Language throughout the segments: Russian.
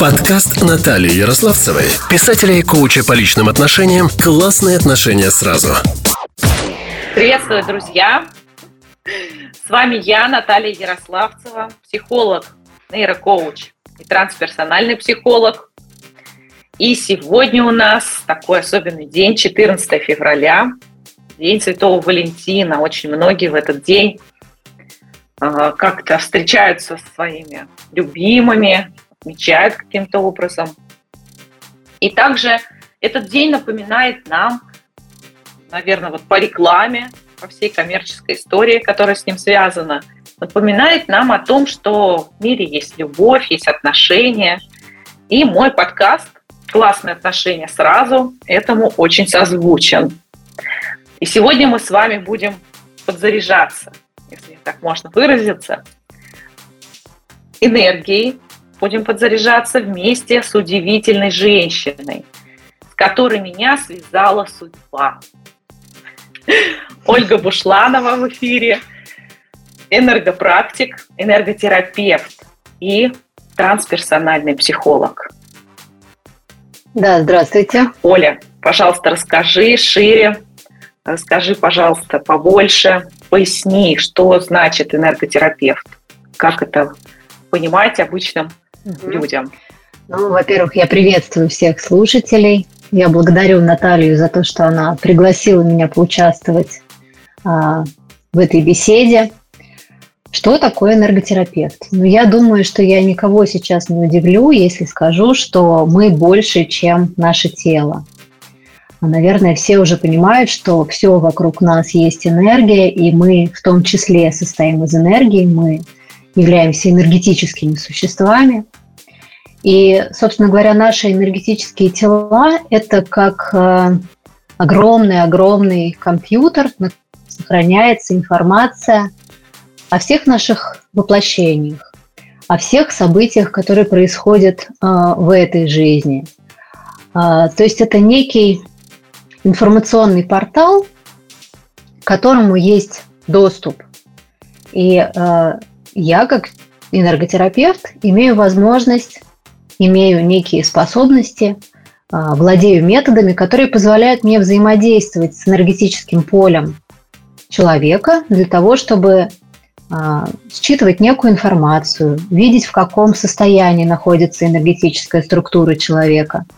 Подкаст Натальи Ярославцевой, писателя и коуча по личным отношениям «Классные отношения сразу». Приветствую, друзья! С вами я, Наталья Ярославцева, психолог, нейрокоуч и трансперсональный психолог. И сегодня у нас такой особенный день, 14 февраля, День Святого Валентина. Очень многие в этот день а, как-то встречаются со своими любимыми, отмечают каким-то образом. И также этот день напоминает нам, наверное, вот по рекламе, по всей коммерческой истории, которая с ним связана, напоминает нам о том, что в мире есть любовь, есть отношения. И мой подкаст «Классные отношения сразу» этому очень созвучен. И сегодня мы с вами будем подзаряжаться – если так можно выразиться, энергией будем подзаряжаться вместе с удивительной женщиной, с которой меня связала судьба. Ольга Бушланова в эфире, энергопрактик, энерготерапевт и трансперсональный психолог. Да, здравствуйте. Оля, пожалуйста, расскажи шире, расскажи, пожалуйста, побольше поясни, что значит энерготерапевт, как это понимать обычным угу. людям. Ну, во-первых, я приветствую всех слушателей. Я благодарю Наталью за то, что она пригласила меня поучаствовать а, в этой беседе. Что такое энерготерапевт? Ну, я думаю, что я никого сейчас не удивлю, если скажу, что мы больше, чем наше тело. А, наверное, все уже понимают, что все вокруг нас есть энергия, и мы в том числе состоим из энергии, мы являемся энергетическими существами. И, собственно говоря, наши энергетические тела – это как огромный-огромный э, компьютер, сохраняется информация о всех наших воплощениях, о всех событиях, которые происходят э, в этой жизни. Э, то есть это некий информационный портал, к которому есть доступ. И я, как энерготерапевт, имею возможность, имею некие способности, э, владею методами, которые позволяют мне взаимодействовать с энергетическим полем человека для того, чтобы э, считывать некую информацию, видеть, в каком состоянии находится энергетическая структура человека –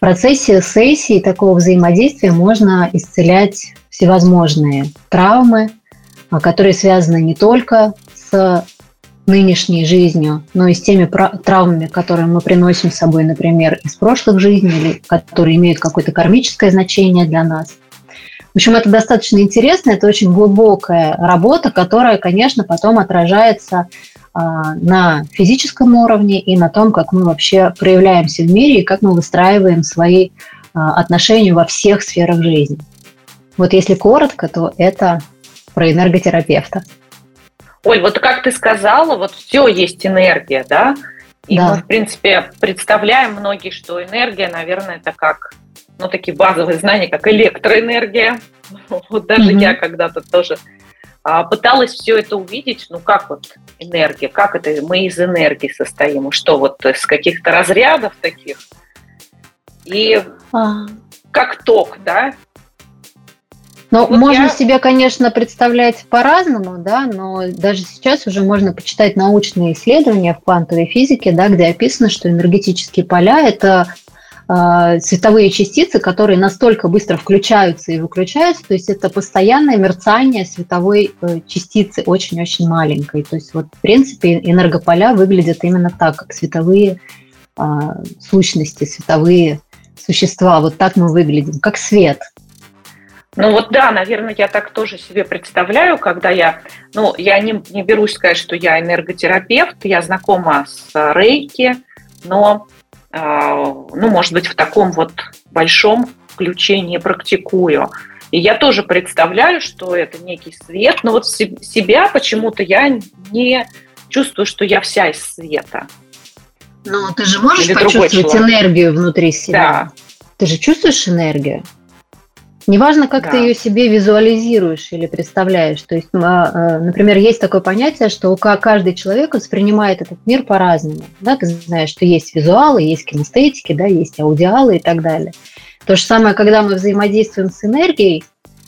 в процессе сессии такого взаимодействия можно исцелять всевозможные травмы, а, которые связаны не только с нынешней жизнью, но и с теми травмами, которые мы приносим с собой, например, из прошлых жизней, или которые имеют какое-то кармическое значение для нас. В общем, это достаточно интересно, это очень глубокая работа, которая, конечно, потом отражается а, на физическом уровне и на том, как мы вообще проявляемся в мире и как мы выстраиваем свои а, отношения во всех сферах жизни. Вот если коротко, то это про энерготерапевта. Оль, вот как ты сказала, вот все есть энергия, да? И да. мы, в принципе, представляем многие, что энергия, наверное, это как, ну, такие базовые знания, как электроэнергия. Вот даже mm-hmm. я когда-то тоже а, пыталась все это увидеть, ну как вот энергия, как это мы из энергии состоим, что вот из каких-то разрядов таких, и а. как ток, да, ну, вот можно я... себе, конечно, представлять по-разному, да, но даже сейчас уже можно почитать научные исследования в квантовой физике, да, где описано, что энергетические поля – это а, световые частицы, которые настолько быстро включаются и выключаются, то есть это постоянное мерцание световой э, частицы очень-очень маленькой. То есть вот в принципе энергополя выглядят именно так, как световые а, сущности, световые существа. Вот так мы выглядим, как свет. Ну вот да, наверное, я так тоже себе представляю, когда я, ну, я не, не берусь сказать, что я энерготерапевт, я знакома с рейки, но а, ну, может быть, в таком вот большом ключе не практикую. И я тоже представляю, что это некий свет, но вот себя почему-то я не чувствую, что я вся из света. Ну, ты же можешь Или почувствовать энергию внутри себя. Да. Ты же чувствуешь энергию? Неважно, как да. ты ее себе визуализируешь или представляешь. То есть, а, а, например, есть такое понятие, что каждый человек воспринимает этот мир по-разному. Да, ты знаешь, что есть визуалы, есть кинестетики, да, есть аудиалы и так далее. То же самое, когда мы взаимодействуем с энергией,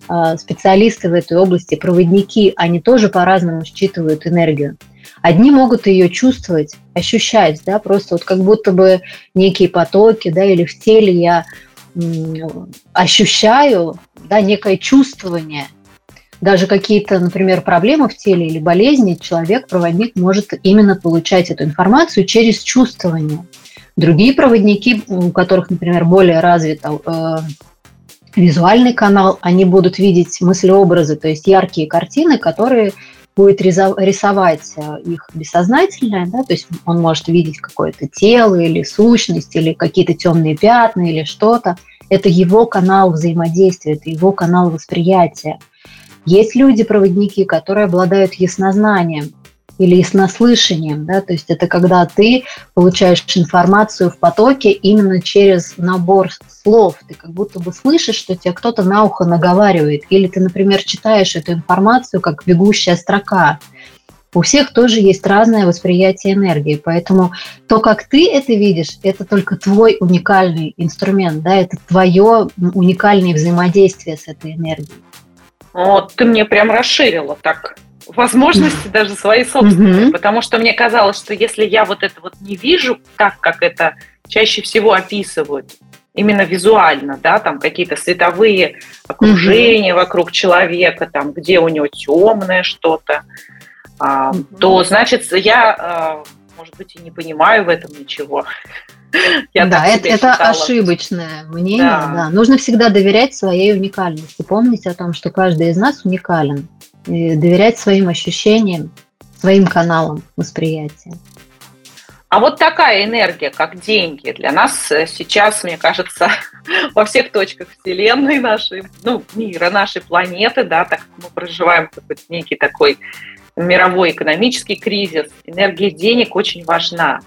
а, специалисты в этой области, проводники, они тоже по-разному считывают энергию. Одни могут ее чувствовать, ощущать, да, просто вот как будто бы некие потоки, да, или в теле я ощущаю, да, некое чувствование. Даже какие-то, например, проблемы в теле или болезни, человек, проводник, может именно получать эту информацию через чувствование. Другие проводники, у которых, например, более развит э, визуальный канал, они будут видеть мыслеобразы, то есть яркие картины, которые будет рисовать э, их бессознательное, да, то есть он может видеть какое-то тело или сущность, или какие-то темные пятна, или что-то. Это его канал взаимодействия, это его канал восприятия. Есть люди-проводники, которые обладают яснознанием, или яснослышанием, да, то есть это когда ты получаешь информацию в потоке именно через набор слов, ты как будто бы слышишь, что тебе кто-то на ухо наговаривает, или ты, например, читаешь эту информацию как бегущая строка. У всех тоже есть разное восприятие энергии, поэтому то, как ты это видишь, это только твой уникальный инструмент, да, это твое уникальное взаимодействие с этой энергией. Вот, ты мне прям расширила так возможности даже свои собственные, mm-hmm. потому что мне казалось, что если я вот это вот не вижу так, как это чаще всего описывают, именно визуально, да, там какие-то световые окружения mm-hmm. вокруг человека, там, где у него темное что-то, mm-hmm. то значит я, а, может быть, и не понимаю в этом ничего. Я да, это, это ошибочное мнение. Да. Да. Нужно всегда доверять своей уникальности, помнить о том, что каждый из нас уникален доверять своим ощущениям, своим каналам восприятия. А вот такая энергия, как деньги, для нас э, сейчас, мне кажется, во всех точках Вселенной нашей, ну, мира, нашей планеты, да, так как мы проживаем какой-то некий такой мировой экономический кризис, энергия денег очень важна.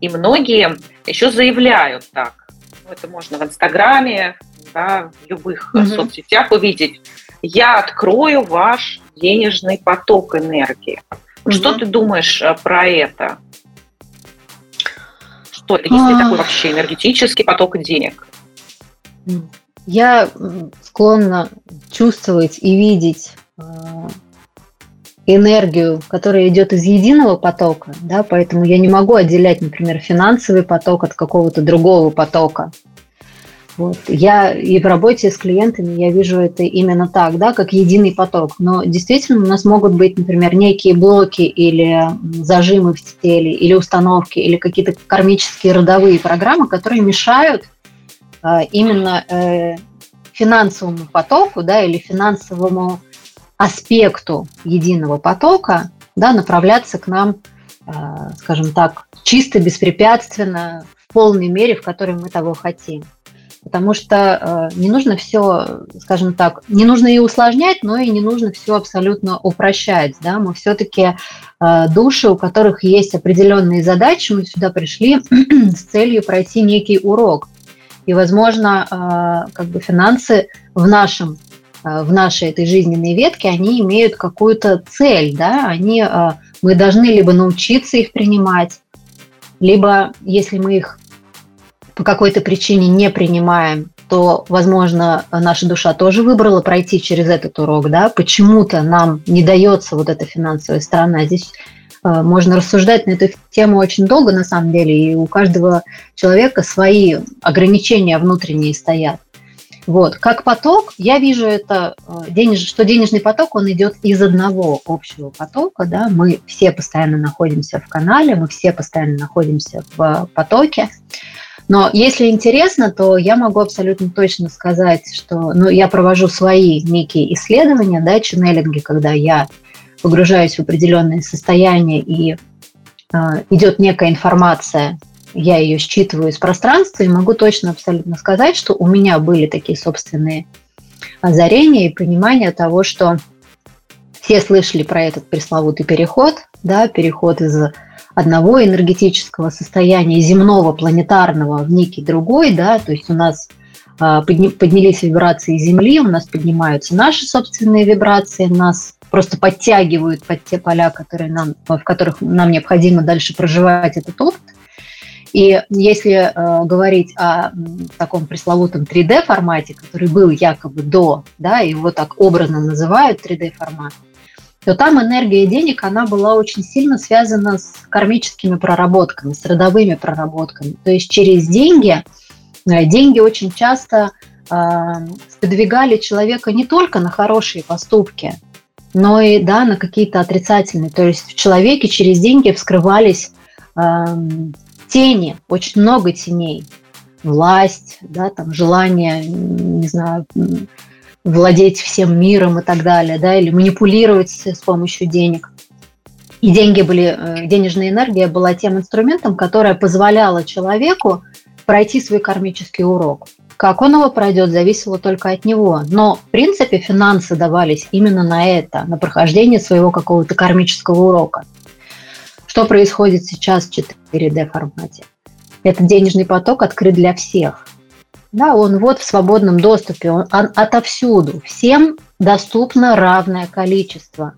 И многие еще заявляют так. Ну, это можно в Инстаграме, да, в любых угу. соцсетях увидеть. Я открою ваш денежный поток энергии. Угу. Что ты думаешь э, про это? Что это, если а... такой вообще энергетический поток денег? Я склонна чувствовать и видеть э, энергию, которая идет из единого потока, да, поэтому я не могу отделять, например, финансовый поток от какого-то другого потока. Вот. Я и в работе с клиентами я вижу это именно так, да, как единый поток. Но действительно у нас могут быть, например, некие блоки или зажимы в теле, или установки, или какие-то кармические родовые программы, которые мешают э, именно э, финансовому потоку, да, или финансовому аспекту единого потока, да, направляться к нам, э, скажем так, чисто, беспрепятственно, в полной мере, в которой мы того хотим потому что э, не нужно все, скажем так, не нужно и усложнять, но и не нужно все абсолютно упрощать. Да? Мы все-таки э, души, у которых есть определенные задачи, мы сюда пришли с целью пройти некий урок. И, возможно, э, как бы финансы в нашем в нашей этой жизненной ветке, они имеют какую-то цель, да, они, мы должны либо научиться их принимать, либо, если мы их по какой-то причине не принимаем, то, возможно, наша душа тоже выбрала пройти через этот урок, да, почему-то нам не дается вот эта финансовая сторона. Здесь э, можно рассуждать на эту тему очень долго, на самом деле, и у каждого человека свои ограничения внутренние стоят. Вот. Как поток, я вижу это, э, денеж, что денежный поток, он идет из одного общего потока. Да? Мы все постоянно находимся в канале, мы все постоянно находимся в потоке. Но если интересно, то я могу абсолютно точно сказать, что ну, я провожу свои некие исследования, да, ченнелинги, когда я погружаюсь в определенное состояние и э, идет некая информация, я ее считываю из пространства и могу точно абсолютно сказать, что у меня были такие собственные озарения и понимание того, что все слышали про этот пресловутый переход, да, переход из одного энергетического состояния земного, планетарного в некий другой, да, то есть у нас а, поднялись вибрации Земли, у нас поднимаются наши собственные вибрации, нас просто подтягивают под те поля, которые нам, в которых нам необходимо дальше проживать этот опыт. И если э, говорить о таком пресловутом 3D формате, который был якобы до, да, его так образно называют 3D формат, то там энергия денег, она была очень сильно связана с кармическими проработками, с родовыми проработками. То есть через деньги, э, деньги очень часто э, сподвигали человека не только на хорошие поступки, но и да, на какие-то отрицательные. То есть в человеке через деньги вскрывались э, тени, очень много теней. Власть, да, там желание, не знаю, владеть всем миром и так далее, да, или манипулировать с помощью денег. И деньги были, э, денежная энергия была тем инструментом, которая позволяла человеку пройти свой кармический урок. Как он его пройдет, зависело только от него. Но, в принципе, финансы давались именно на это, на прохождение своего какого-то кармического урока. Что происходит сейчас в 4D формате? Этот денежный поток открыт для всех. Да, он вот в свободном доступе, он отовсюду. Всем доступно равное количество.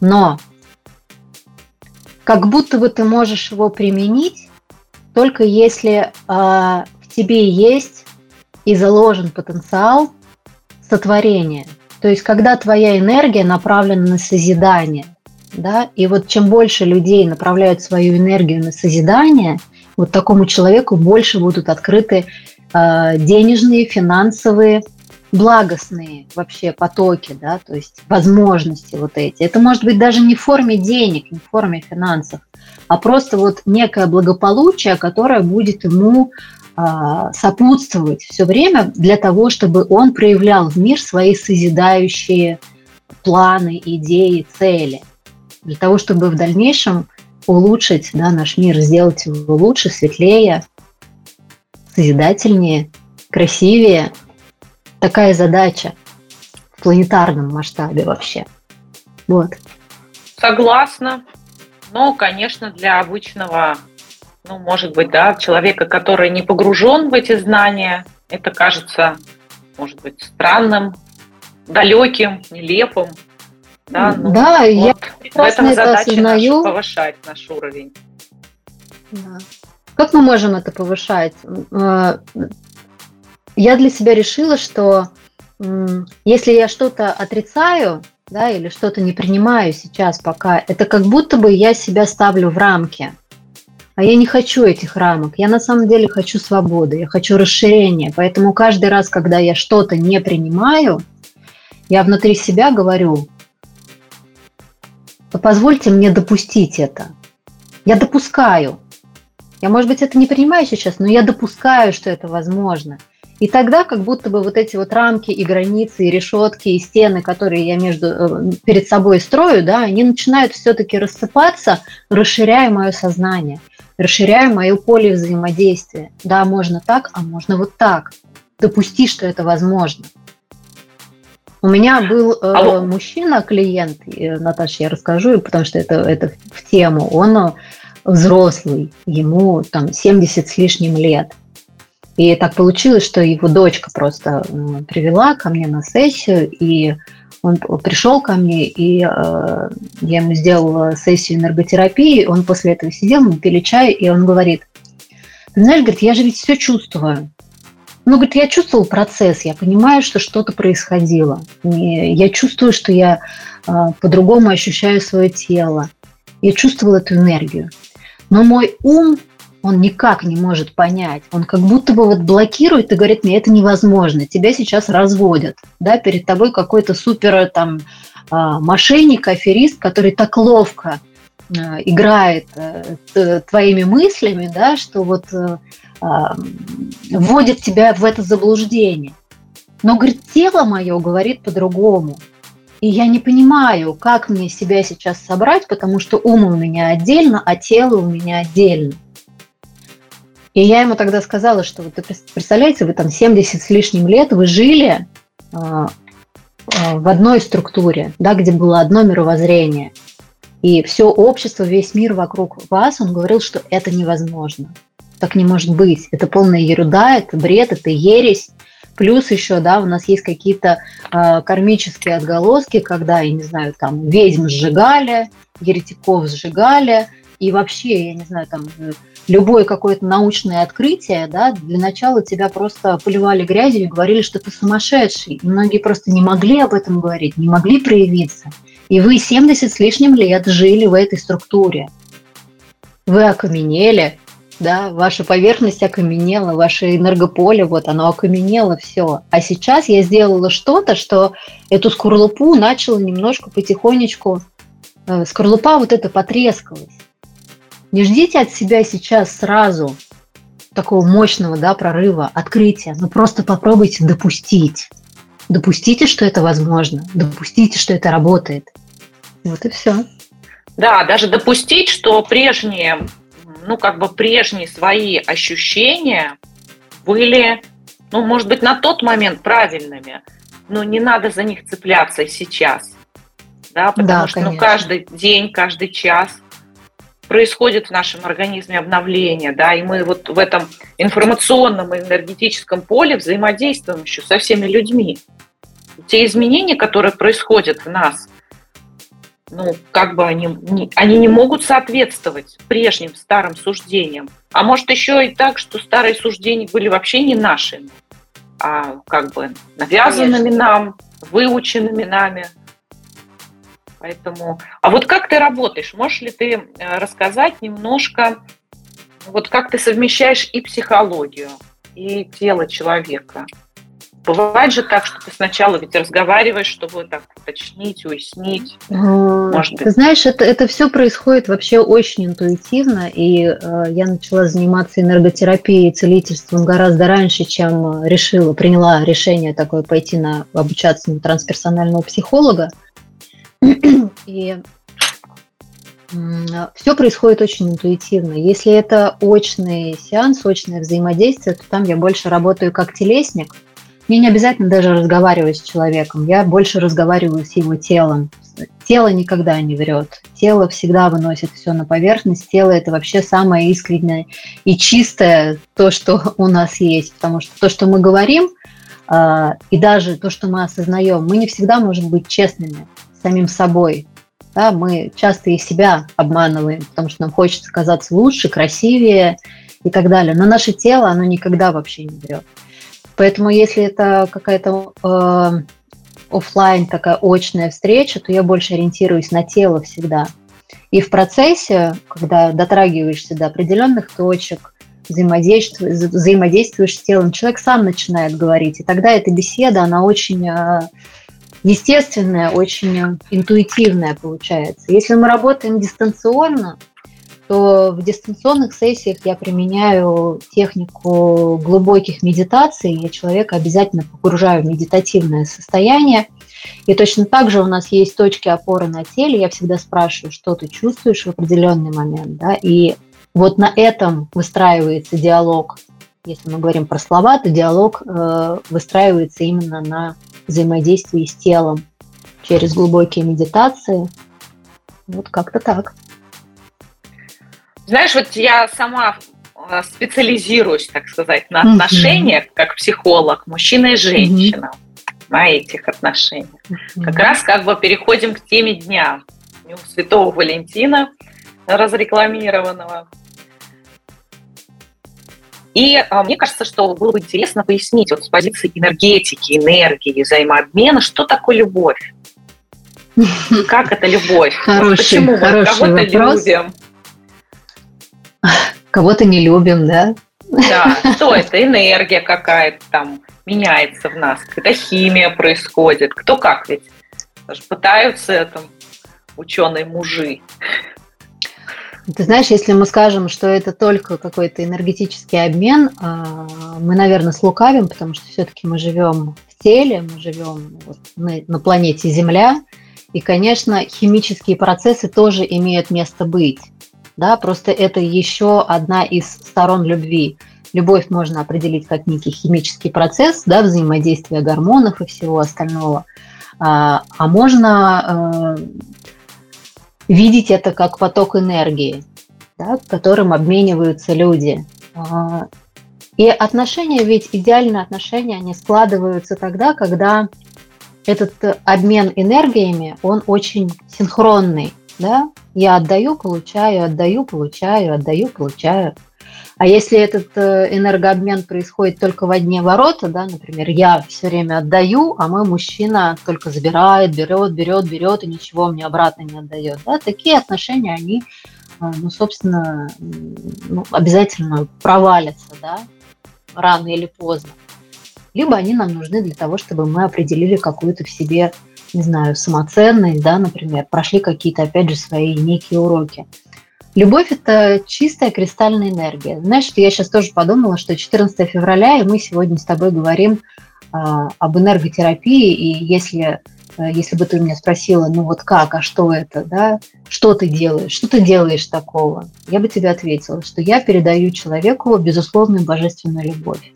Но как будто бы ты можешь его применить только если э, в тебе есть и заложен потенциал сотворения. То есть, когда твоя энергия направлена на созидание, да, и вот чем больше людей направляют свою энергию на созидание, вот такому человеку больше будут открыты денежные, финансовые, благостные вообще потоки, да, то есть возможности вот эти. Это может быть даже не в форме денег, не в форме финансов, а просто вот некое благополучие, которое будет ему а, сопутствовать все время для того, чтобы он проявлял в мир свои созидающие планы, идеи, цели. Для того, чтобы в дальнейшем улучшить да, наш мир, сделать его лучше, светлее, созидательнее, красивее. Такая задача в планетарном масштабе вообще. Вот. Согласна. Но, конечно, для обычного, ну, может быть, да, человека, который не погружен в эти знания, это кажется, может быть, странным, далеким, нелепым. Да, ну, да вот я в этом задача наша повышать наш уровень. Да. Как мы можем это повышать? Э, я для себя решила, что если я что-то отрицаю, да, или что-то не принимаю сейчас пока, это как будто бы я себя ставлю в рамки. А я не хочу этих рамок. Я на самом деле хочу свободы, я хочу расширения. Поэтому каждый раз, когда я что-то не принимаю, я внутри себя говорю, позвольте мне допустить это. Я допускаю. Я, может быть, это не принимаю сейчас, но я допускаю, что это возможно. И тогда как будто бы вот эти вот рамки и границы, и решетки, и стены, которые я между, э, перед собой строю, да, они начинают все-таки рассыпаться, расширяя мое сознание, расширяя мое поле взаимодействия. Да, можно так, а можно вот так. Допусти, что это возможно. У меня был э, мужчина, клиент, Наташа, я расскажу, потому что это, это в тему. Он взрослый, ему там 70 с лишним лет. И так получилось, что его дочка просто привела ко мне на сессию, и он пришел ко мне, и э, я ему сделала сессию энерготерапии, он после этого сидел, мы пили чай, и он говорит, ты знаешь, говорит, я же ведь все чувствую. Ну, говорит, я чувствовал процесс, я понимаю, что что-то происходило. Я чувствую, что я э, по-другому ощущаю свое тело. Я чувствовал эту энергию. Но мой ум, он никак не может понять. Он как будто бы вот блокирует и говорит мне, это невозможно, тебя сейчас разводят. Да, перед тобой какой-то супер там а, мошенник, аферист, который так ловко а, играет э, твоими мыслями, да, что вот э, а, вводит тебя в это заблуждение. Но, говорит, тело мое говорит по-другому. И я не понимаю, как мне себя сейчас собрать, потому что ум у меня отдельно, а тело у меня отдельно. И я ему тогда сказала, что вот представляете, вы там 70 с лишним лет, вы жили э, э, в одной структуре, да, где было одно мировоззрение. И все общество, весь мир вокруг вас, он говорил, что это невозможно. Так не может быть. Это полная ерунда, это бред, это ересь. Плюс еще, да, у нас есть какие-то э, кармические отголоски, когда, я не знаю, там ведьм сжигали, еретиков сжигали, и вообще, я не знаю, там любое какое-то научное открытие, да, для начала тебя просто поливали грязью и говорили, что ты сумасшедший. И многие просто не могли об этом говорить, не могли проявиться. И вы 70 с лишним лет жили в этой структуре. Вы окаменели, да, ваша поверхность окаменела, ваше энергополе, вот оно окаменело, все. А сейчас я сделала что-то, что эту скорлупу начала немножко потихонечку, э, скорлупа вот эта потрескалась. Не ждите от себя сейчас сразу такого мощного да, прорыва, открытия, но просто попробуйте допустить. Допустите, что это возможно, допустите, что это работает. Вот и все. Да, даже допустить, что прежние, ну, как бы прежние свои ощущения были, ну, может быть, на тот момент правильными, но не надо за них цепляться сейчас. Да, потому да, что ну, каждый день, каждый час происходит в нашем организме обновление, да, и мы вот в этом информационном и энергетическом поле взаимодействуем еще со всеми людьми. Те изменения, которые происходят в нас, ну, как бы они, не, они не могут соответствовать прежним старым суждениям. А может еще и так, что старые суждения были вообще не нашими, а как бы навязанными Конечно. нам, выученными нами – Поэтому, а вот как ты работаешь? Можешь ли ты э, рассказать немножко, вот как ты совмещаешь и психологию, и тело человека? Бывает же так, что ты сначала ведь разговариваешь, чтобы так уточнить, уяснить. Может быть. Ты знаешь, это, это все происходит вообще очень интуитивно, и э, я начала заниматься энерготерапией и целительством гораздо раньше, чем решила, приняла решение такое пойти на обучаться на трансперсонального психолога. И все происходит очень интуитивно. Если это очный сеанс, очное взаимодействие, то там я больше работаю как телесник. Мне не обязательно даже разговаривать с человеком, я больше разговариваю с его телом. Тело никогда не врет. Тело всегда выносит все на поверхность. Тело – это вообще самое искреннее и чистое то, что у нас есть. Потому что то, что мы говорим, а, и даже то, что мы осознаем, мы не всегда можем быть честными самим собой. Да, мы часто и себя обманываем, потому что нам хочется казаться лучше, красивее и так далее. Но наше тело, оно никогда вообще не врет. Поэтому если это какая-то э, офлайн такая очная встреча, то я больше ориентируюсь на тело всегда. И в процессе, когда дотрагиваешься до определенных точек, взаимодействуешь, взаимодействуешь с телом, человек сам начинает говорить. И тогда эта беседа, она очень э, естественное, очень интуитивное получается. Если мы работаем дистанционно, то в дистанционных сессиях я применяю технику глубоких медитаций, я человека обязательно погружаю в медитативное состояние. И точно так же у нас есть точки опоры на теле. Я всегда спрашиваю, что ты чувствуешь в определенный момент. Да? И вот на этом выстраивается диалог. Если мы говорим про слова, то диалог э, выстраивается именно на взаимодействии с телом через глубокие медитации. Вот как-то так. Знаешь, вот я сама э, специализируюсь, так сказать, на отношениях, mm-hmm. как психолог, мужчина и женщина, mm-hmm. на этих отношениях. Mm-hmm. Как раз как бы переходим к теме дня. У Святого Валентина разрекламированного. И а, мне кажется, что было бы интересно пояснить вот с позиции энергетики, энергии, взаимообмена, что такое любовь. Как это любовь? Хороший, Почему мы кого-то любим? Кого-то не любим, да? Да, что это? Энергия какая-то там меняется в нас, какая-то химия происходит. Кто как ведь? Даже пытаются это ученые мужи. Ты знаешь, если мы скажем, что это только какой-то энергетический обмен, а, мы, наверное, слукавим, потому что все-таки мы живем в теле, мы живем на планете Земля, и, конечно, химические процессы тоже имеют место быть. Да, просто это еще одна из сторон любви. Любовь можно определить как некий химический процесс, да, взаимодействия гормонов и всего остального. А, а можно э, видеть это как поток энергии, да, которым обмениваются люди. А, И отношения, ведь идеальные отношения, они складываются тогда, когда этот обмен энергиями, он очень синхронный. Да? Я отдаю, получаю, отдаю, получаю, отдаю, получаю. А если этот э, энергообмен происходит только в одни ворота, да, например, я все время отдаю, а мой мужчина только забирает, берет, берет, берет и ничего мне обратно не отдает, да, такие отношения, они, э, ну, собственно, ну, обязательно провалятся, да, рано или поздно. Либо они нам нужны для того, чтобы мы определили какую-то в себе, не знаю, самоценность, да, например, прошли какие-то, опять же, свои некие уроки. Любовь – это чистая кристальная энергия. Знаешь, что я сейчас тоже подумала, что 14 февраля, и мы сегодня с тобой говорим а, об энерготерапии, и если, а, если бы ты меня спросила, ну вот как, а что это, да, что ты делаешь, что ты делаешь такого, я бы тебе ответила, что я передаю человеку безусловную божественную любовь.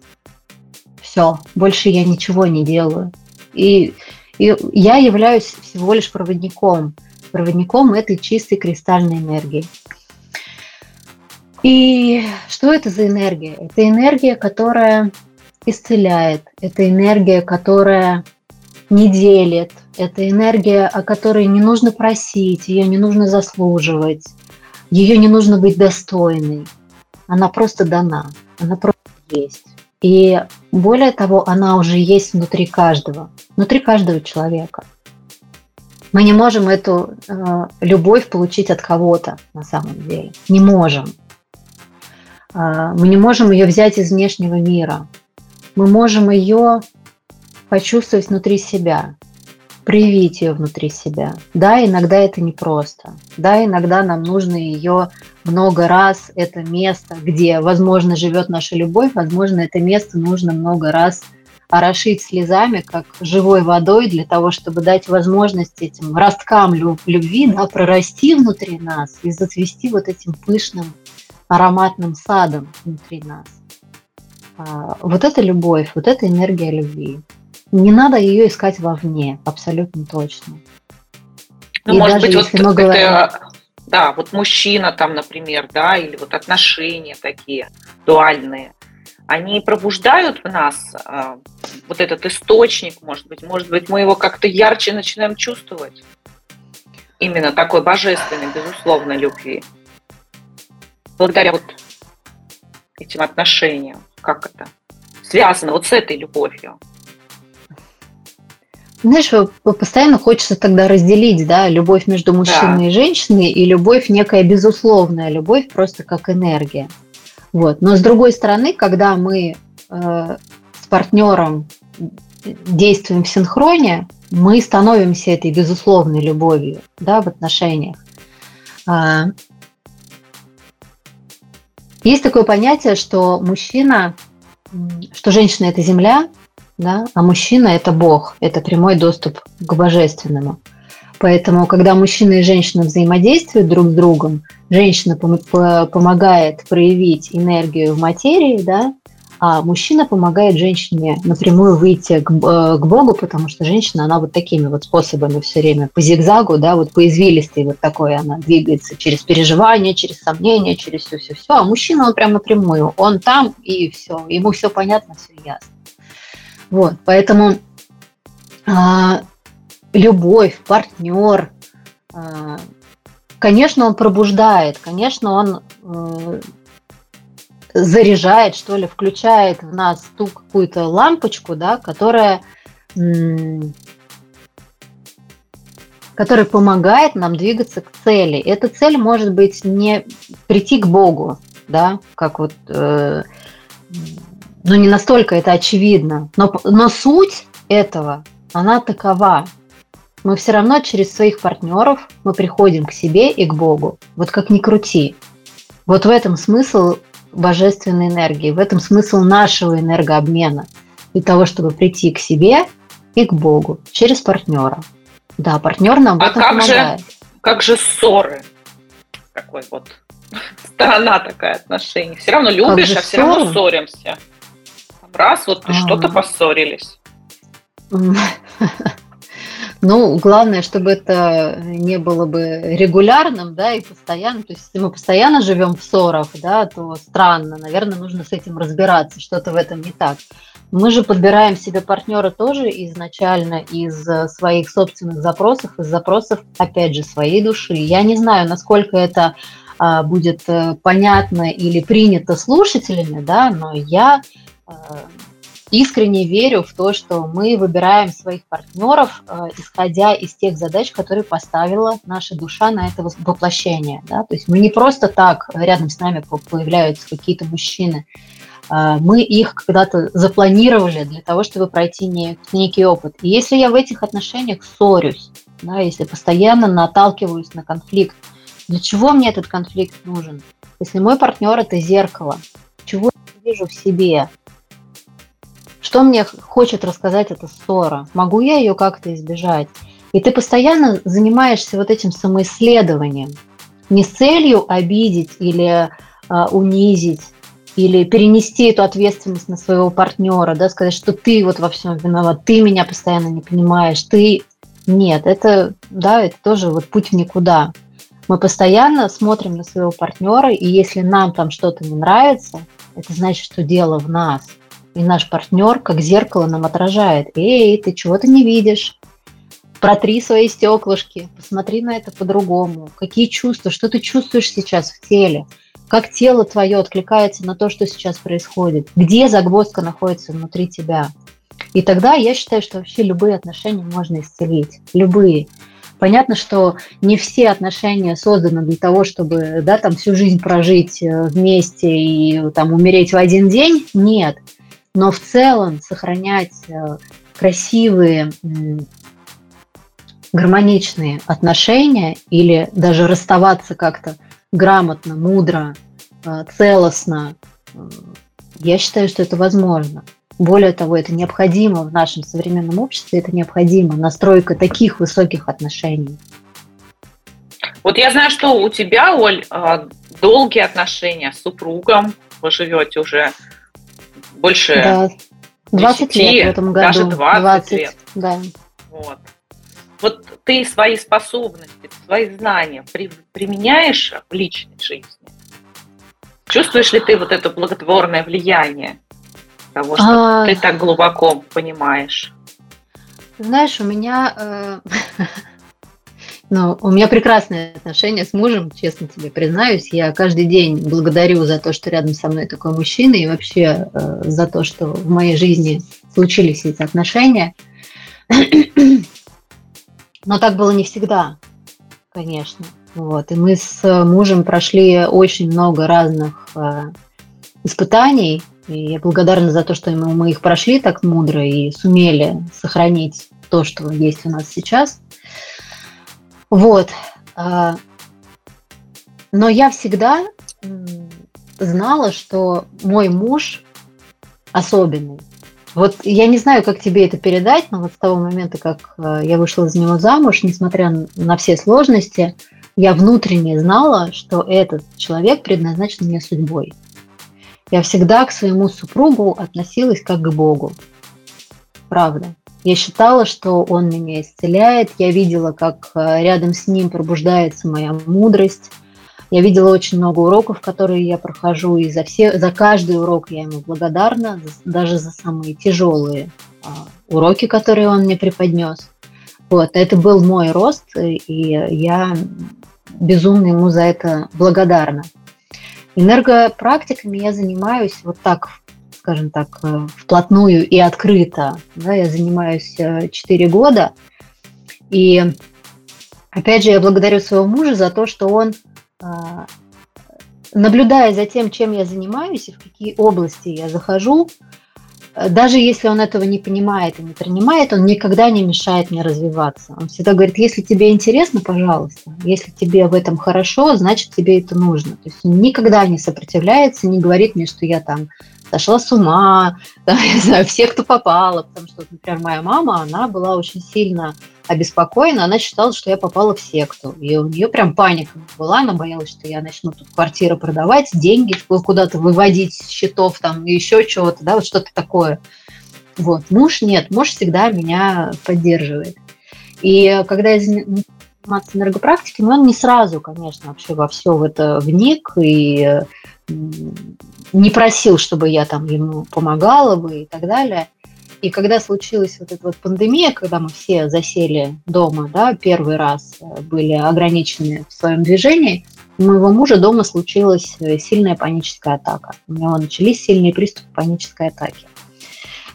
Все, больше я ничего не делаю. И, и я являюсь всего лишь проводником, проводником этой чистой кристальной энергии. И что это за энергия? Это энергия, которая исцеляет, это энергия, которая не делит, это энергия, о которой не нужно просить, ее не нужно заслуживать, ее не нужно быть достойной. Она просто дана, она просто есть. И более того, она уже есть внутри каждого, внутри каждого человека. Мы не можем эту э, любовь получить от кого-то на самом деле. Не можем. А, мы не можем ее взять из внешнего мира. Мы можем ее почувствовать внутри себя, привить ее внутри себя. Да, иногда это непросто. Да, иногда нам нужно ее много раз, это место, где, возможно, живет наша любовь, возможно, это место нужно много раз орошить слезами, как живой водой, для того, чтобы дать возможность этим росткам любви да, прорасти внутри нас и зацвести вот этим пышным ароматным садом внутри нас. А, вот это любовь, вот это энергия любви. Не надо ее искать вовне, абсолютно точно. Ну, И может быть, вот мы говорим... это, да, вот мужчина там, например, да, или вот отношения такие дуальные, они пробуждают в нас э, вот этот источник, может быть, может быть, мы его как-то ярче начинаем чувствовать. Именно такой божественной, безусловной любви благодаря вот этим отношениям, как это связано вот с этой любовью? Знаешь, постоянно хочется тогда разделить, да, любовь между мужчиной да. и женщиной и любовь некая безусловная любовь, просто как энергия. Вот. Но с другой стороны, когда мы э, с партнером действуем в синхроне, мы становимся этой безусловной любовью да, в отношениях. А, есть такое понятие, что мужчина, что женщина – это земля, да, а мужчина – это Бог, это прямой доступ к божественному. Поэтому, когда мужчина и женщина взаимодействуют друг с другом, женщина помогает проявить энергию в материи, да, а мужчина помогает женщине напрямую выйти к, э, к Богу, потому что женщина, она вот такими вот способами все время по зигзагу, да, вот по извилистой вот такой она двигается через переживания, через сомнения, через все-все-все, а мужчина, он прям напрямую, он там и все, ему все понятно, все ясно. Вот, поэтому а, любовь, партнер, а, конечно, он пробуждает, конечно, он э, заряжает, что ли, включает в нас ту какую-то лампочку, да, которая, которая помогает нам двигаться к цели. Эта цель может быть не прийти к Богу, да, как вот, э, ну не настолько это очевидно, но, но суть этого, она такова. Мы все равно через своих партнеров мы приходим к себе и к Богу. Вот как ни крути. Вот в этом смысл божественной энергии. В этом смысл нашего энергообмена. Для того, чтобы прийти к себе и к Богу через партнера. Да, партнер нам в а этом как помогает. Же, как же ссоры? Такой вот сторона такая отношений. Все равно любишь, а все равно ссоримся. Раз вот а -а что-то поссорились. Ну, главное, чтобы это не было бы регулярным, да, и постоянно. То есть, если мы постоянно живем в ссорах, да, то странно. Наверное, нужно с этим разбираться, что-то в этом не так. Мы же подбираем себе партнера тоже изначально из своих собственных запросов, из запросов, опять же, своей души. Я не знаю, насколько это а, будет э, понятно или принято слушателями, да, но я искренне верю в то, что мы выбираем своих партнеров, исходя из тех задач, которые поставила наша душа на это воплощение. Да? То есть мы не просто так рядом с нами появляются какие-то мужчины, а, мы их когда-то запланировали для того, чтобы пройти некий опыт. И если я в этих отношениях ссорюсь, да, если постоянно наталкиваюсь на конфликт, для чего мне этот конфликт нужен? Если мой партнер это зеркало, чего я вижу в себе? Что мне хочет рассказать эта ссора? Могу я ее как-то избежать? И ты постоянно занимаешься вот этим самоисследованием. Не с целью обидеть или а, унизить, или перенести эту ответственность на своего партнера, да, сказать, что ты вот во всем виноват, ты меня постоянно не понимаешь, ты... Нет, это, да, это тоже вот путь в никуда. Мы постоянно смотрим на своего партнера, и если нам там что-то не нравится, это значит, что дело в нас. И наш партнер, как зеркало, нам отражает. Эй, ты чего-то не видишь? Протри свои стеклышки, посмотри на это по-другому. Какие чувства, что ты чувствуешь сейчас в теле? как тело твое откликается на то, что сейчас происходит, где загвоздка находится внутри тебя. И тогда я считаю, что вообще любые отношения можно исцелить. Любые. Понятно, что не все отношения созданы для того, чтобы да, там всю жизнь прожить э, вместе и там, умереть в один день. Нет. Но в целом сохранять э, красивые, гармоничные отношения или даже расставаться как-то грамотно, мудро, э, целостно, э, я считаю, что это возможно. Более того, это необходимо в нашем современном обществе, это необходимо, настройка таких высоких отношений. Вот я знаю, что у тебя, Оль, долгие отношения с супругом, вы живете уже больше да, 20 10, лет в этом году. Даже 20, 20 лет. Да. Вот вот ты свои способности, свои знания при, применяешь в личной жизни? Чувствуешь ли ты вот это благотворное влияние того, что а... ты так глубоко понимаешь? Знаешь, у меня, э, ну, у меня прекрасные отношения с мужем, честно тебе признаюсь. Я каждый день благодарю за то, что рядом со мной такой мужчина, и вообще э, за то, что в моей жизни случились эти отношения. Но так было не всегда, конечно. Вот. И мы с мужем прошли очень много разных э, испытаний. И я благодарна за то, что мы их прошли так мудро и сумели сохранить то, что есть у нас сейчас. Вот. Э, но я всегда знала, что мой муж особенный. Вот я не знаю, как тебе это передать, но вот с того момента, как э, я вышла за него замуж, несмотря на все сложности, я внутренне знала, что этот человек предназначен мне судьбой. Я всегда к своему супругу относилась как к Богу. Правда. Я считала, что он меня исцеляет. Я видела, как э, рядом с ним пробуждается моя мудрость – я видела очень много уроков, которые я прохожу, и за, все, за каждый урок я ему благодарна, даже за самые тяжелые а, уроки, которые он мне преподнес. Вот, это был мой рост, и я безумно ему за это благодарна. Энергопрактиками я занимаюсь вот так, скажем так, э, вплотную и открыто. Да, я занимаюсь 4 э, года. И опять же, я благодарю своего мужа за то, что он а, наблюдая за тем, чем я занимаюсь и в какие области я захожу, э, даже если он этого не понимает и не принимает, он никогда не мешает мне развиваться. Он всегда говорит, если тебе интересно, пожалуйста, если тебе в этом хорошо, значит тебе это нужно. То есть он никогда не сопротивляется, не говорит мне, что я там сошла с ума, да, я знаю, все, кто попала, потому что, например, моя мама, она была очень сильно обеспокоена, она считала, что я попала в секту. И у нее прям паника была, она боялась, что я начну тут квартиру продавать, деньги куда-то выводить с счетов, там, еще чего-то, да, вот что-то такое. Вот. Муж нет, муж всегда меня поддерживает. И когда я заниматься энергопрактиками, он не сразу, конечно, вообще во все в это вник и не просил, чтобы я там ему помогала бы и так далее. И когда случилась вот эта вот пандемия, когда мы все засели дома, да, первый раз э, были ограничены в своем движении, у моего мужа дома случилась э, сильная паническая атака. У него начались сильные приступы панической атаки.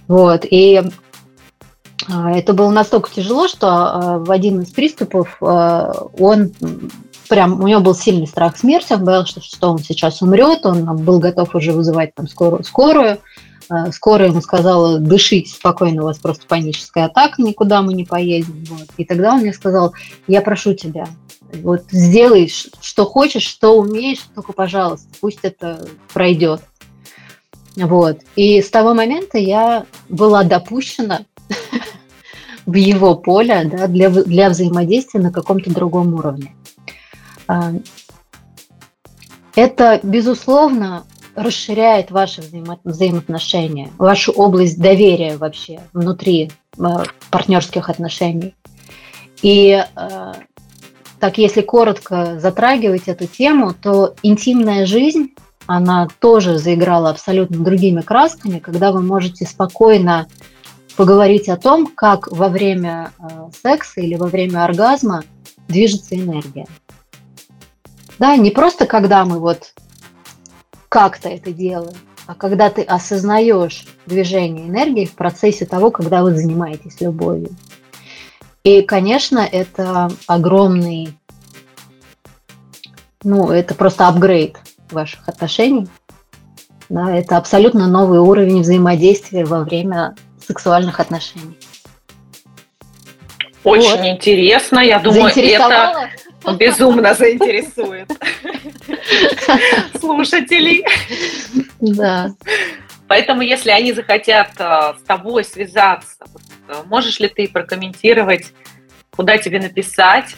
Вот, и а, это было настолько тяжело, что в один из приступов он прям, у него был сильный страх смерти, он боялся, что он сейчас умрет, он был готов уже вызывать там скорую, скорую. Скорая ему сказала, дышите спокойно, у вас просто паническая атака, никуда мы не поедем. Вот. И тогда он мне сказал, я прошу тебя, вот сделай, что хочешь, что умеешь, только, пожалуйста, пусть это пройдет. Вот. И с того момента я была допущена в его поле да, для, для взаимодействия на каком-то другом уровне. А, это, безусловно, расширяет ваши взаимо- взаимоотношения, вашу область доверия вообще внутри а, партнерских отношений. И а, так, если коротко затрагивать эту тему, то интимная жизнь, она тоже заиграла абсолютно другими красками, когда вы можете спокойно поговорить о том, как во время э, секса или во время оргазма движется энергия. Да, не просто когда мы вот как-то это делаем, а когда ты осознаешь движение энергии в процессе того, когда вы занимаетесь любовью. И, конечно, это огромный, ну, это просто апгрейд ваших отношений. Да, это абсолютно новый уровень взаимодействия во время сексуальных отношений. Очень вот. интересно. Я думаю, это безумно заинтересует слушателей. Да. Поэтому, если они захотят э, с тобой связаться, э, можешь ли ты прокомментировать, куда тебе написать,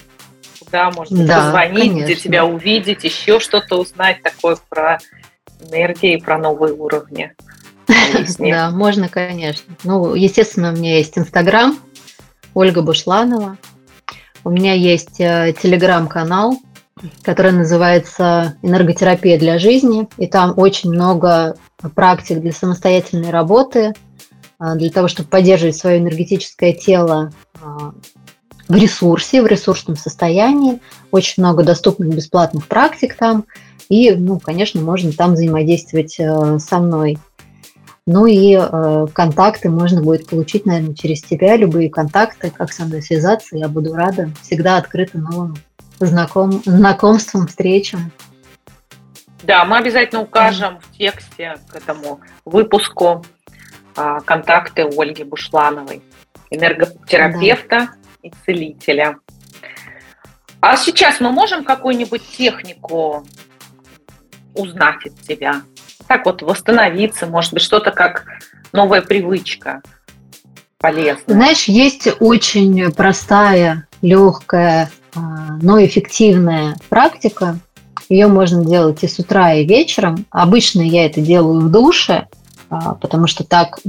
куда можно да, позвонить, конечно. где тебя увидеть, еще что-то узнать такое про энергии, про новые уровни? Да, можно, конечно. Ну, естественно, у меня есть Инстаграм, Ольга Бушланова. У меня есть э, телеграм-канал, который называется «Энерготерапия для жизни». И там очень много практик для самостоятельной работы, э, для того, чтобы поддерживать свое энергетическое тело э, в ресурсе, в ресурсном состоянии. Очень много доступных бесплатных практик там. И, ну, конечно, можно там взаимодействовать со мной. Ну и э, контакты можно будет получить, наверное, через тебя, любые контакты, как со мной связаться. Я буду рада, всегда открыта новым знаком, знакомствам, встречам. Да, мы обязательно укажем в тексте к этому выпуску э, контакты Ольги Бушлановой, энерготерапевта да. и целителя. А сейчас мы можем какую-нибудь технику узнать от тебя? Так вот восстановиться, может быть, что-то как новая привычка полезная. Знаешь, есть очень простая, легкая, а, но эффективная практика. Ее можно делать и с утра, и вечером. Обычно я это делаю в душе, а, потому что так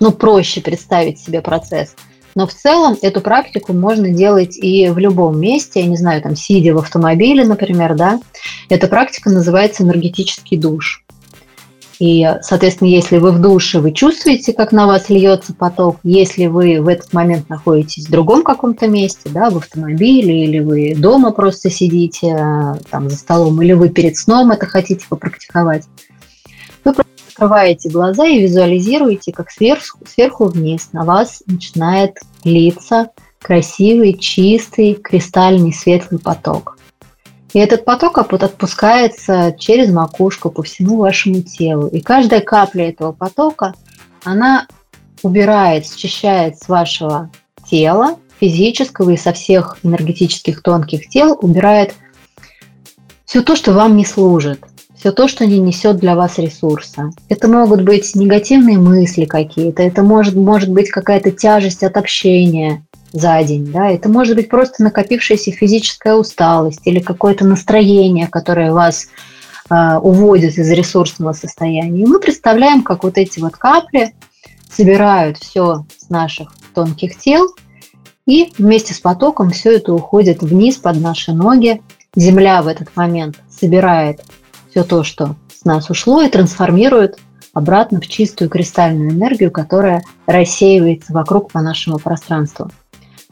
ну, проще представить себе процесс. Но в целом эту практику можно делать и в любом месте, я не знаю, там, сидя в автомобиле, например, да. Эта практика называется энергетический душ. И, соответственно, если вы в душе, вы чувствуете, как на вас льется поток. Если вы в этот момент находитесь в другом каком-то месте, да, в автомобиле, или вы дома просто сидите э, там за столом, или вы перед сном это хотите попрактиковать, вы просто открываете глаза и визуализируете, как сверху, сверху вниз на вас начинает литься красивый, чистый, кристальный, светлый поток. И этот поток отпускается через макушку по всему вашему телу. И каждая капля этого потока, она убирает, счищает с вашего тела, физического и со всех энергетических тонких тел, убирает все то, что вам не служит, все то, что не несет для вас ресурса. Это могут быть негативные мысли какие-то, это может, может быть какая-то тяжесть от общения, за день. Да? Это может быть просто накопившаяся физическая усталость или какое-то настроение, которое вас э, уводит из ресурсного состояния. И мы представляем, как вот эти вот капли собирают все с наших тонких тел И вместе с потоком все это уходит вниз под наши ноги. Земля в этот момент собирает все то, что с нас ушло, и трансформирует обратно в чистую кристальную энергию, которая рассеивается вокруг по нашему пространству.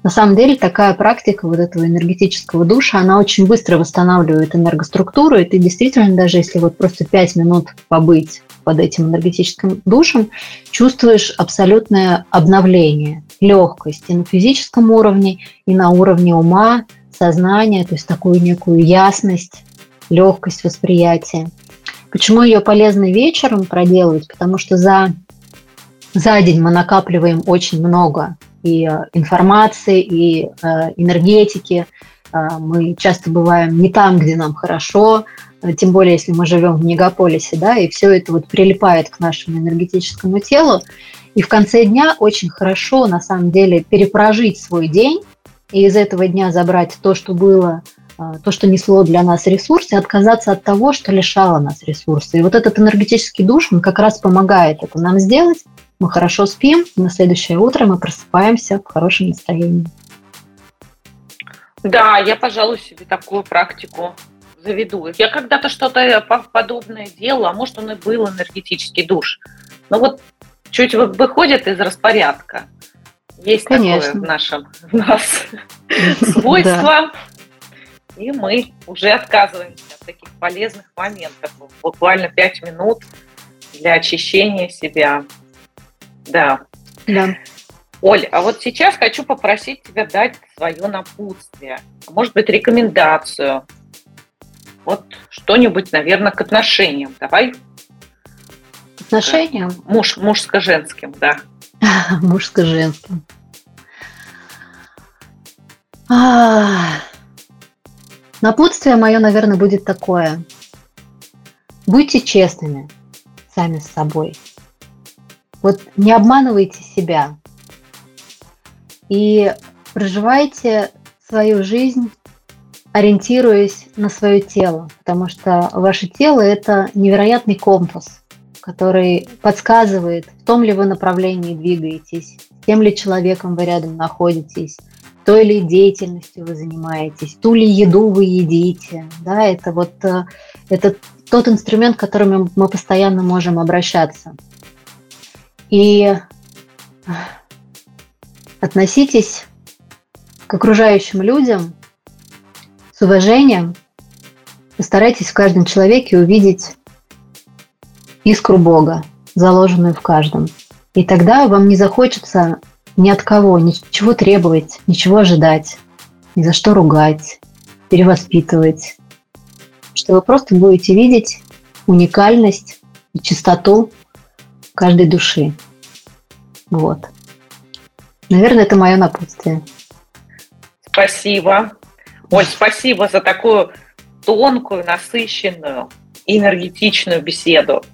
На самом деле такая практика вот этого энергетического душа, она очень быстро восстанавливает энергоструктуру, и ты действительно, даже если вот просто 5 минут побыть под этим энергетическим душем, чувствуешь абсолютное обновление, легкость и на физическом уровне, и на уровне ума, сознания, то есть такую некую ясность, легкость восприятия. Почему ее полезно вечером проделывать? Потому что за, за день мы накапливаем очень много и э, информации, и э, энергетики. Э, мы часто бываем не там, где нам хорошо, тем более, если мы живем в мегаполисе, да, и все это вот прилипает к нашему энергетическому телу. И в конце дня очень хорошо, на самом деле, перепрожить свой день и из этого дня забрать то, что было, то, что несло для нас ресурс, и отказаться от того, что лишало нас ресурса. И вот этот энергетический душ, он как раз помогает это нам сделать, мы хорошо спим, на следующее утро мы просыпаемся в хорошем настроении. Да, я, пожалуй, себе такую практику заведу. Я когда-то что-то подобное делала, а может, он и был энергетический душ. Но вот чуть выходит из распорядка. Есть Конечно. такое в нашем в нас свойство. И мы уже отказываемся от таких полезных моментов. Буквально пять минут для очищения себя. Да. Да. Оль, а вот сейчас хочу попросить тебя дать свое напутствие, а может быть, рекомендацию. Вот что-нибудь, наверное, к отношениям. Давай. К отношениям? Муж, мужско-женским, да. Мужско-женским. Напутствие мое, наверное, будет такое. Будьте честными сами с собой. Вот не обманывайте себя и проживайте свою жизнь, ориентируясь на свое тело, потому что ваше тело – это невероятный компас, который подсказывает, в том ли вы направлении двигаетесь, с тем ли человеком вы рядом находитесь, той ли деятельностью вы занимаетесь, ту ли еду вы едите. Да, это вот э, это тот инструмент, к которому мы постоянно можем обращаться. И относитесь к окружающим людям с уважением. Постарайтесь в каждом человеке увидеть искру Бога, заложенную в каждом. И тогда вам не захочется ни от кого ничего требовать, ничего ожидать, ни за что ругать, перевоспитывать. Что вы просто будете видеть уникальность и чистоту каждой души. Вот. Наверное, это мое напутствие. Спасибо. Оль, спасибо за такую тонкую, насыщенную, энергетичную беседу.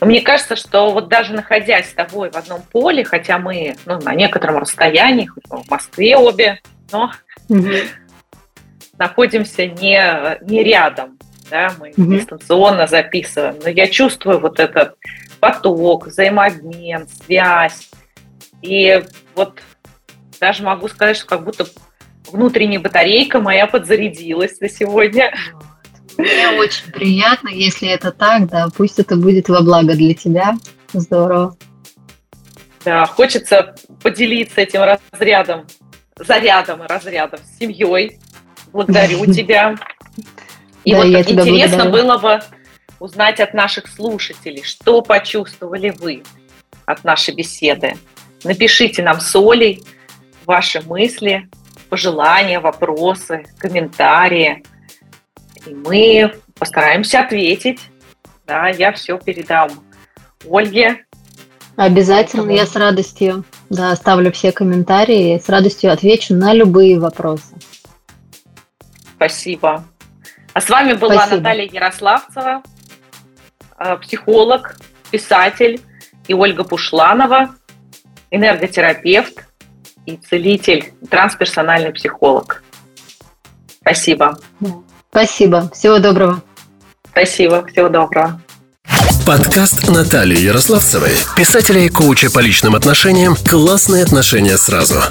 Мне кажется, что вот даже находясь с тобой в одном поле, хотя мы ну, на некотором расстоянии, в Москве обе, но находимся не, не рядом, да, мы дистанционно записываем, но я чувствую вот этот поток, взаимообмен, связь. И вот даже могу сказать, что как будто внутренняя батарейка моя подзарядилась на сегодня. Мне очень приятно, если это так, да, пусть это будет во благо для тебя. Здорово. Да, хочется поделиться этим разрядом, зарядом и разрядом с семьей. Благодарю тебя. И вот интересно было бы узнать от наших слушателей, что почувствовали вы от нашей беседы. Напишите нам с Олей ваши мысли, пожелания, вопросы, комментарии. И мы постараемся ответить. Да, я все передам Ольге. Обязательно, Поэтому... я с радостью да, оставлю все комментарии и с радостью отвечу на любые вопросы. Спасибо. А с вами была Спасибо. Наталья Ярославцева, психолог, писатель и Ольга Пушланова, энерготерапевт и целитель, трансперсональный психолог. Спасибо. Спасибо. Всего доброго. Спасибо. Всего доброго. Подкаст Натальи Ярославцевой, писателя и коуча по личным отношениям «Классные отношения сразу».